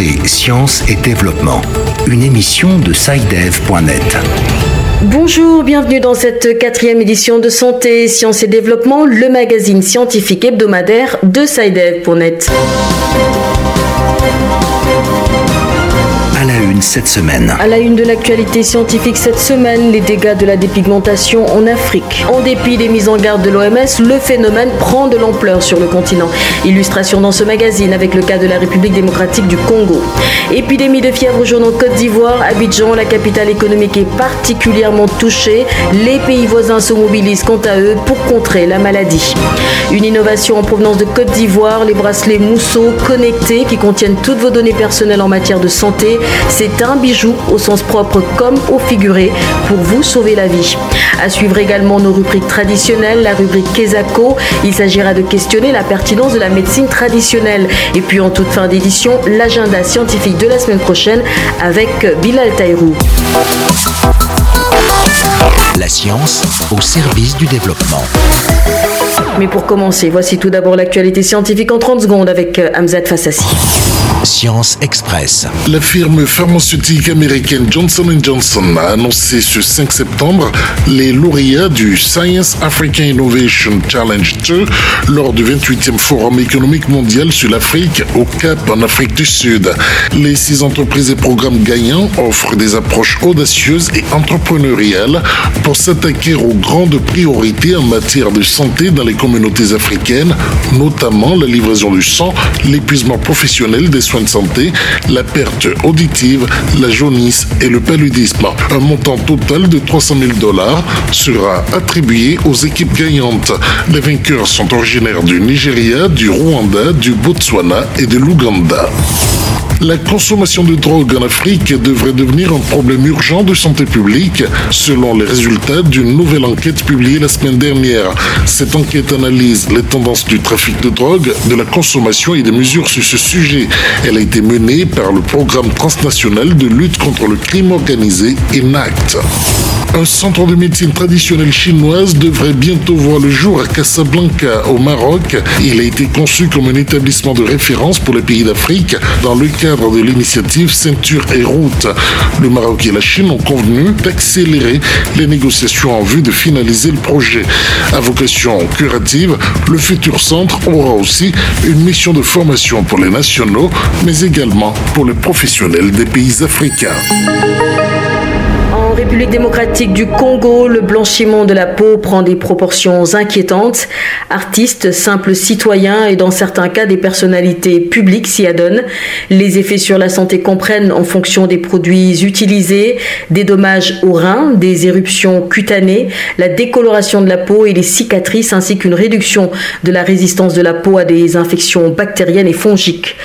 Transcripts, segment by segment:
Santé, sciences et développement. Une émission de SciDev.net. Bonjour, bienvenue dans cette quatrième édition de Santé, Sciences et Développement, le magazine scientifique hebdomadaire de SciDev.net cette semaine. À la une de l'actualité scientifique cette semaine, les dégâts de la dépigmentation en Afrique. En dépit des mises en garde de l'OMS, le phénomène prend de l'ampleur sur le continent. Illustration dans ce magazine avec le cas de la République démocratique du Congo. Épidémie de fièvre jaune en Côte d'Ivoire, Abidjan, la capitale économique est particulièrement touchée. Les pays voisins se mobilisent quant à eux pour contrer la maladie. Une innovation en provenance de Côte d'Ivoire, les bracelets mousseau connectés qui contiennent toutes vos données personnelles en matière de santé c'est un bijou au sens propre comme au figuré pour vous sauver la vie. À suivre également nos rubriques traditionnelles, la rubrique Kesako. Il s'agira de questionner la pertinence de la médecine traditionnelle. Et puis en toute fin d'édition, l'agenda scientifique de la semaine prochaine avec Bilal Taïrou. La science au service du développement. Mais pour commencer, voici tout d'abord l'actualité scientifique en 30 secondes avec euh, Hamzat Fassassi. Science Express. La firme pharmaceutique américaine Johnson Johnson a annoncé ce 5 septembre les lauréats du Science African Innovation Challenge 2 lors du 28e Forum économique mondial sur l'Afrique au Cap en Afrique du Sud. Les six entreprises et programmes gagnants offrent des approches audacieuses et entrepreneuriales pour s'attaquer aux grandes priorités en matière de santé dans les communautés africaines, notamment la livraison du sang, l'épuisement professionnel des soins de santé, la perte auditive, la jaunisse et le paludisme. Un montant total de 300 000 dollars sera attribué aux équipes gagnantes. Les vainqueurs sont originaires du Nigeria, du Rwanda, du Botswana et de l'Ouganda. La consommation de drogue en Afrique devrait devenir un problème urgent de santé publique, selon les résultats d'une nouvelle enquête publiée la semaine dernière. Cette enquête analyse les tendances du trafic de drogue, de la consommation et des mesures sur ce sujet. Elle a été menée par le programme transnational de lutte contre le crime organisé, ENACT. Un centre de médecine traditionnelle chinoise devrait bientôt voir le jour à Casablanca, au Maroc. Il a été conçu comme un établissement de référence pour les pays d'Afrique dans le cadre de l'initiative Ceinture et Route. Le Maroc et la Chine ont convenu d'accélérer les négociations en vue de finaliser le projet. À vocation curative, le futur centre aura aussi une mission de formation pour les nationaux, mais également pour les professionnels des pays africains. République démocratique du Congo, le blanchiment de la peau prend des proportions inquiétantes. Artistes, simples citoyens et dans certains cas des personnalités publiques s'y adonnent. Les effets sur la santé comprennent en fonction des produits utilisés, des dommages aux reins, des éruptions cutanées, la décoloration de la peau et les cicatrices ainsi qu'une réduction de la résistance de la peau à des infections bactériennes et fongiques.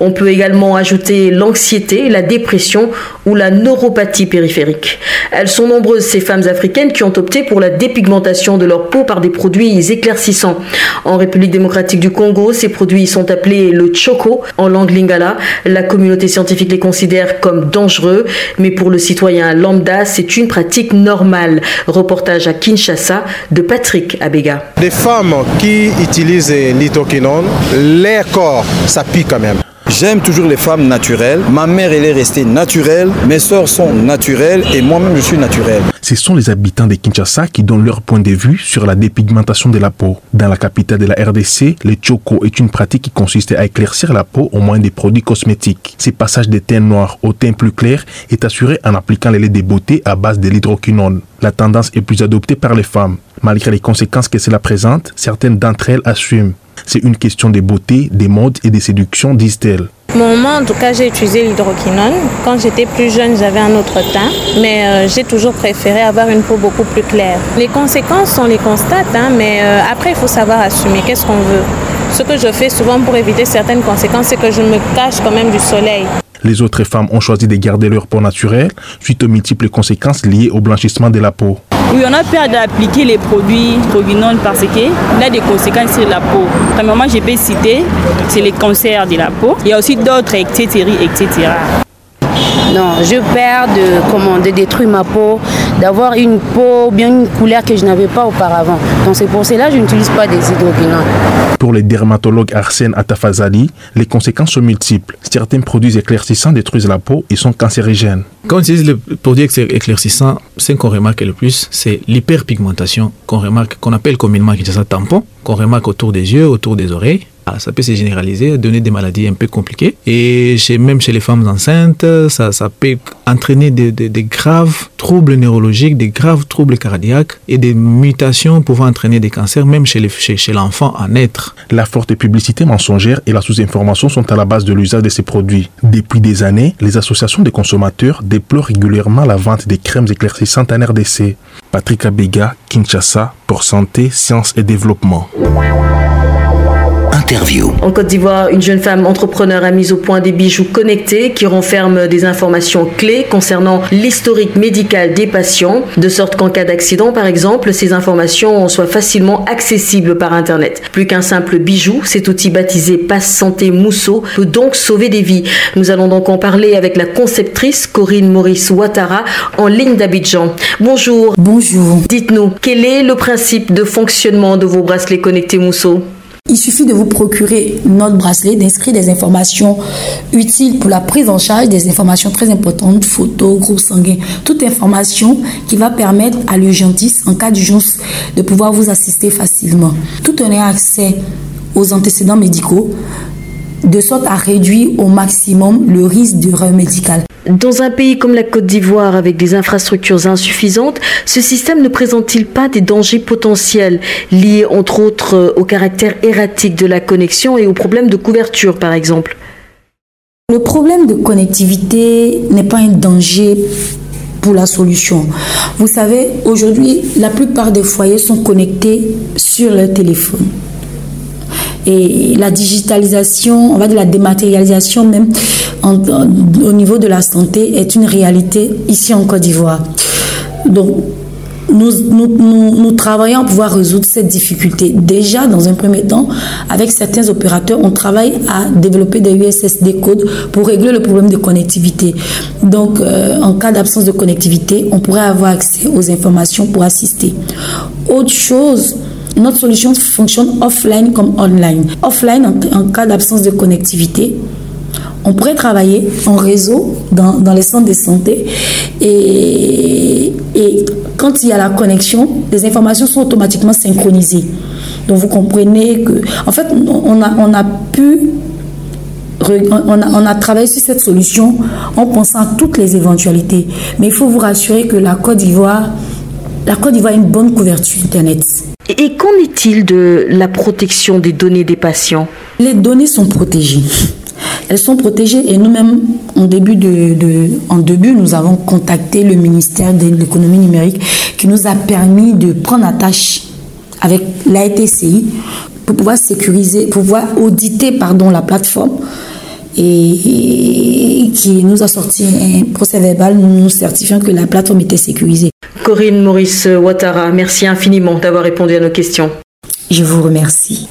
On peut également ajouter l'anxiété, la dépression ou la neuropathie périphérique. Elles sont nombreuses, ces femmes africaines, qui ont opté pour la dépigmentation de leur peau par des produits éclaircissants. En République démocratique du Congo, ces produits sont appelés le choco en langue lingala. La communauté scientifique les considère comme dangereux, mais pour le citoyen lambda, c'est une pratique normale. Reportage à Kinshasa de Patrick Abega. Des femmes qui utilisent l'hydroquinone, leur corps, ça pique quand même. J'aime toujours les femmes naturelles. Ma mère, elle est restée naturelle. Mes soeurs sont naturelles et moi-même, je suis naturel. Ce sont les habitants de Kinshasa qui donnent leur point de vue sur la dépigmentation de la peau. Dans la capitale de la RDC, le choco est une pratique qui consiste à éclaircir la peau au moyen des produits cosmétiques. Ce passage des teints noirs au teint plus clair est assuré en appliquant les laits de beauté à base de l'hydroquinone. La tendance est plus adoptée par les femmes. Malgré les conséquences que cela présente, certaines d'entre elles assument. C'est une question de beauté, des modes et de séduction, disent-elles. Moi, en tout cas, j'ai utilisé l'hydroquinone. Quand j'étais plus jeune, j'avais un autre teint, mais euh, j'ai toujours préféré avoir une peau beaucoup plus claire. Les conséquences, on les constate, hein, mais euh, après, il faut savoir assumer. Qu'est-ce qu'on veut? Ce que je fais souvent pour éviter certaines conséquences, c'est que je me cache quand même du soleil. Les autres femmes ont choisi de garder leur peau naturelle suite aux multiples conséquences liées au blanchissement de la peau. Oui, on a peur d'appliquer les produits Proguinol parce qu'il a des conséquences sur la peau. Premièrement, je peux citer, c'est les cancers de la peau. Il y a aussi d'autres, etc., etc. Non, je perds de, comment, détruire ma peau, d'avoir une peau, bien une couleur que je n'avais pas auparavant. Donc c'est pour cela que je n'utilise pas des hydroquinones. Pour les dermatologues Arsène Atafazali, les conséquences sont multiples. Certains produits éclaircissants détruisent la peau et sont cancérigènes. Quand on utilise le produit éclaircissant, ce qu'on remarque le plus, c'est l'hyperpigmentation qu'on remarque, qu'on appelle communément un tampon, qu'on remarque autour des yeux, autour des oreilles. Ah, ça peut se généraliser, donner des maladies un peu compliquées. Et chez, même chez les femmes enceintes, ça, peut entraîner des, graves troubles neurologiques, des graves troubles cardiaques et des mutations pouvant entraîner des cancers, même chez, chez, chez l'enfant à naître. La forte publicité mensongère et la sous-information sont à la base de l'usage de ces produits. Depuis des années, les associations des consommateurs déplorent régulièrement la vente des crèmes éclaircissantes en RDC. Patrick Abega, Kinshasa, pour Santé, Sciences et Développement. En Côte d'Ivoire, une jeune femme entrepreneur a mis au point des bijoux connectés qui renferment des informations clés concernant l'historique médical des patients, de sorte qu'en cas d'accident, par exemple, ces informations soient facilement accessibles par Internet. Plus qu'un simple bijou, cet outil baptisé Passe Santé Mousseau peut donc sauver des vies. Nous allons donc en parler avec la conceptrice Corinne Maurice Ouattara en ligne d'Abidjan. Bonjour. Bonjour. Dites-nous, quel est le principe de fonctionnement de vos bracelets connectés Mousseau? Il suffit de vous procurer notre bracelet, d'inscrire des informations utiles pour la prise en charge, des informations très importantes, photos, groupe sanguin, toute information qui va permettre à l'urgentiste, en cas d'urgence, de pouvoir vous assister facilement. Tout ayant accès aux antécédents médicaux, de sorte à réduire au maximum le risque d'erreur médicale. Dans un pays comme la Côte d'Ivoire avec des infrastructures insuffisantes, ce système ne présente-t-il pas des dangers potentiels liés entre autres euh, au caractère erratique de la connexion et aux problèmes de couverture par exemple? Le problème de connectivité n'est pas un danger pour la solution. Vous savez, aujourd'hui, la plupart des foyers sont connectés sur leur téléphone. Et la digitalisation, on va dire la dématérialisation même au niveau de la santé est une réalité ici en Côte d'Ivoire. Donc, nous, travaillons à pouvoir résoudre cette difficulté. Déjà, dans un premier temps, avec certains opérateurs, on travaille à développer des USSD codes pour régler le problème de connectivité. Donc, euh, en cas d'absence de connectivité, on pourrait avoir accès aux informations pour assister. Autre chose, notre solution fonctionne offline comme online. Offline, en, cas d'absence de connectivité, on pourrait travailler en réseau dans, dans, les centres de santé et, et, quand il y a la connexion, les informations sont automatiquement synchronisées. Donc vous comprenez que, en fait, on a, on a pu, on a, on a travaillé sur cette solution en pensant à toutes les éventualités. Mais il faut vous rassurer que la Côte d'Ivoire, la Côte d'Ivoire a une bonne couverture Internet. Et qu'en est-il de la protection des données des patients? Les données sont protégées. Elles sont protégées et nous-mêmes, en début, de, en début, nous avons contacté le ministère de l'économie numérique qui nous a permis de prendre attache avec l'ATCI pour pouvoir sécuriser, pour pouvoir auditer pardon, la plateforme et qui nous a sorti un procès verbal nous certifiant que la plateforme était sécurisée. Corinne Maurice Ouattara, merci infiniment d'avoir répondu à nos questions. Je vous remercie.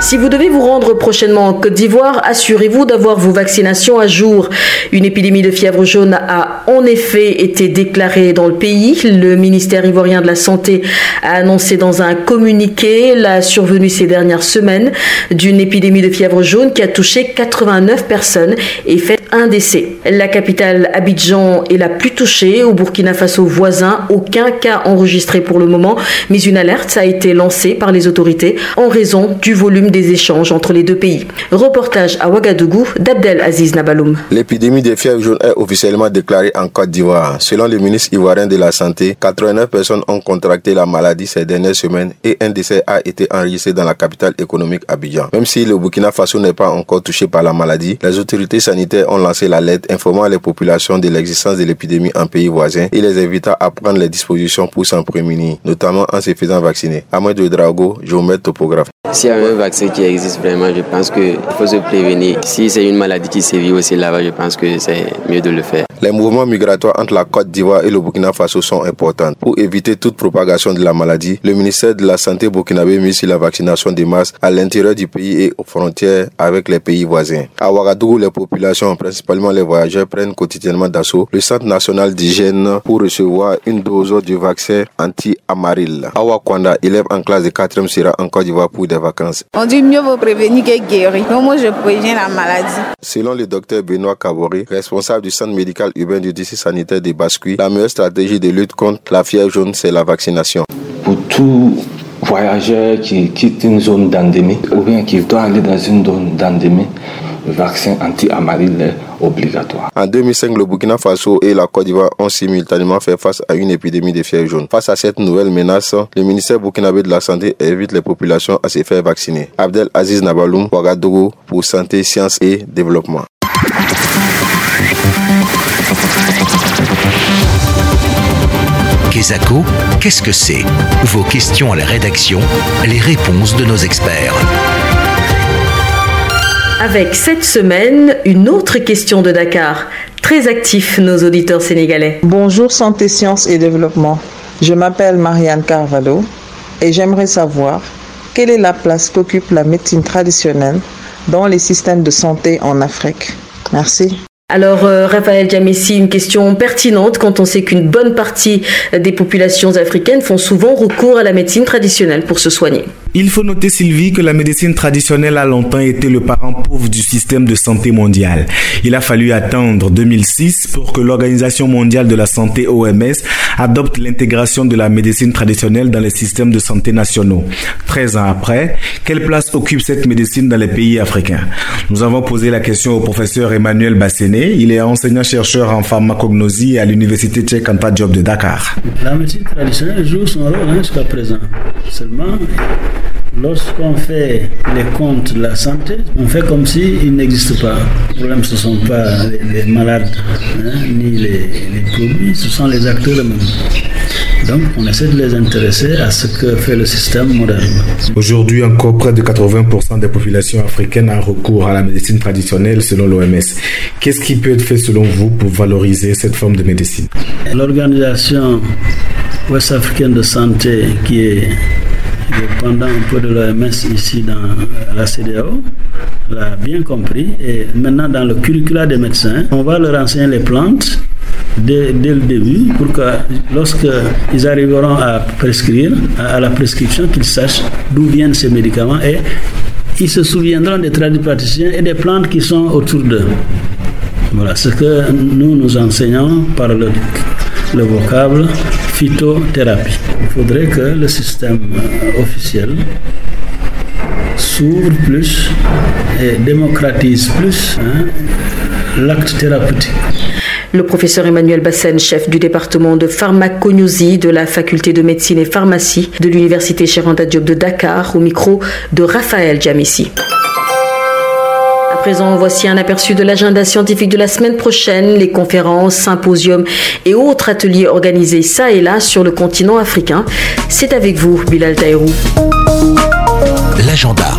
Si vous devez vous rendre prochainement en Côte d'Ivoire, assurez-vous d'avoir vos vaccinations à jour. Une épidémie de fièvre jaune a en effet été déclarée dans le pays. Le ministère ivoirien de la Santé a annoncé dans un communiqué la survenue ces dernières semaines d'une épidémie de fièvre jaune qui a touché 89 personnes et fait un décès. La capitale Abidjan est la plus touchée. Au Burkina Faso voisin, aucun cas enregistré pour le moment, mais une alerte a été lancée par les autorités en raison du volume des échanges entre les deux pays. Reportage à Ouagadougou d'Abdel Aziz Nabaloum. L'épidémie des fièvres jaunes est officiellement déclarée en Côte d'Ivoire. Selon le ministre ivoirien de la Santé, 89 personnes ont contracté la maladie ces dernières semaines et un décès a été enregistré dans la capitale économique Abidjan. Même si le Burkina Faso n'est pas encore touché par la maladie, les autorités sanitaires ont lancé l'alerte informant les populations de l'existence de l'épidémie en pays voisin et les invitant à prendre les dispositions pour s'en prémunir, notamment en se faisant vacciner. Amadou Drago, géomètre topographe. S'il y a un vaccin qui existe vraiment, je pense qu'il faut se prévenir. Si c'est une maladie qui sévit aussi là-bas, je pense que c'est mieux de le faire. Les mouvements migratoires entre la Côte d'Ivoire et le Burkina Faso sont importants. Pour éviter toute propagation de la maladie, le ministère de la Santé burkinabé mise sur la vaccination des masses à l'intérieur du pays et aux frontières avec les pays voisins. À Ouagadougou, les populations ont principalement les voyageurs, prennent quotidiennement d'assaut le Centre national d'hygiène pour recevoir une dose du vaccin anti-amaril. Awa Kwanda, élève en classe de 4e, sera en Côte d'Ivoire pour des vacances. On dit mieux vaut prévenir que guérir. Donc moi, je préviens la maladie. Selon le docteur Benoît Kabori, responsable du centre médical urbain du district sanitaire de Bascui, la meilleure stratégie de lutte contre la fièvre jaune, c'est la vaccination. Pour tout voyageur qui quitte une zone d'endémie ou bien qui doit aller dans une zone d'endémie, vaccin anti-amaril est obligatoire. En 2005, le Burkina Faso et la Côte d'Ivoire ont simultanément fait face à une épidémie de fièvre jaune. Face à cette nouvelle menace, le ministère burkinabé de la Santé invite les populations à se faire vacciner. Abdel Aziz Nabaloum, Ouagadougou, pour Santé, Sciences et Développement. Kesako, qu'est-ce que c'est? Vos questions à la rédaction, les réponses de nos experts. Avec cette semaine, une autre question de Dakar. Très actifs nos auditeurs sénégalais. Bonjour Santé, Sciences et Développement. Je m'appelle Marianne Carvalho et j'aimerais savoir quelle est la place qu'occupe la médecine traditionnelle dans les systèmes de santé en Afrique. Merci. Alors, euh, Raphaël Diamessi, une question pertinente quand on sait qu'une bonne partie des populations africaines font souvent recours à la médecine traditionnelle pour se soigner. Il faut noter, Sylvie, que la médecine traditionnelle a longtemps été le parent pauvre du système de santé mondial. Il a fallu attendre 2006 pour que l'Organisation mondiale de la santé OMS adopte l'intégration de la médecine traditionnelle dans les systèmes de santé nationaux. 13 ans après, quelle place occupe cette médecine dans les pays africains? Nous avons posé la question au professeur Emmanuel Basséné. Il est enseignant-chercheur en pharmacognosie à l'université Cheikh Anta Diop de Dakar. La médecine traditionnelle joue son rôle hein, jusqu'à présent. Seulement, Lorsqu'on fait les comptes de la santé, on fait comme s'il n'existe pas. Le problème, ce ne sont pas les, malades, hein, ni les, les, produits, ce sont les acteurs eux-mêmes. Donc, on essaie de les intéresser à ce que fait le système moderne. Aujourd'hui, encore près de 80% des populations africaines ont recours à la médecine traditionnelle selon l'OMS. Qu'est-ce qui peut être fait selon vous pour valoriser cette forme de médecine? L'organisation ouest-africaine de santé qui est dépendant un peu de l'OMS ici dans la CDAO, l'a bien compris. Et maintenant, dans le curricula des médecins, on va leur enseigner les plantes dès, le début pour que lorsqu'ils arriveront à prescrire, à, la prescription, qu'ils sachent d'où viennent ces médicaments et ils se souviendront des praticiens et des plantes qui sont autour d'eux. Voilà ce que nous nous enseignons par le, le vocable phytothérapie. Il faudrait que le système euh, officiel s'ouvre plus et démocratise plus hein, l'acte thérapeutique. Le professeur Emmanuel Bassen, chef du département de pharmacognosie de la faculté de médecine et pharmacie de l'université Cheranda Diop de Dakar, au micro de Raphaël Jamissi présent, voici un aperçu de l'agenda scientifique de la semaine prochaine, les conférences, symposiums et autres ateliers organisés ça et là sur le continent africain. C'est avec vous, Bilal Taïrou. L'agenda.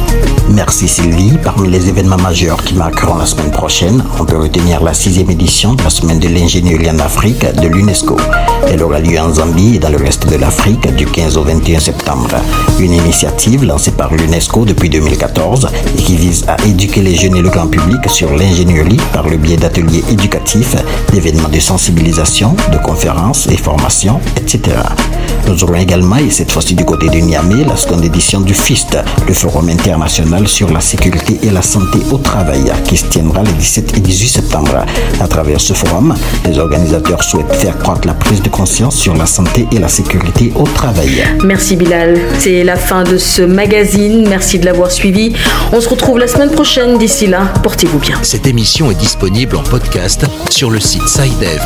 Merci Sylvie. Parmi les événements majeurs qui marqueront la semaine prochaine, on peut retenir la sixième édition de la semaine de l'ingénierie en Afrique de l'UNESCO. Elle aura lieu en Zambie et dans le reste de l'Afrique du 15 au 21 septembre. Une initiative lancée par l'UNESCO depuis 2014 et qui vise à éduquer les jeunes et le grand public sur l'ingénierie par le biais d'ateliers éducatifs, d'événements de sensibilisation, de conférences et formations, etc. Nous aurons également, et cette fois-ci du côté de Niamey, la seconde édition du FIST, le Forum international sur la sécurité et la santé au travail, qui se tiendra les 17 et 18 septembre. À travers ce forum, les organisateurs souhaitent faire croître la prise de conscience sur la santé et la sécurité au travail. Merci Bilal. C'est la fin de ce magazine. Merci de l'avoir suivi. On se retrouve la semaine prochaine. D'ici là, portez-vous bien. Cette émission est disponible en podcast sur le site sidev.net/fr.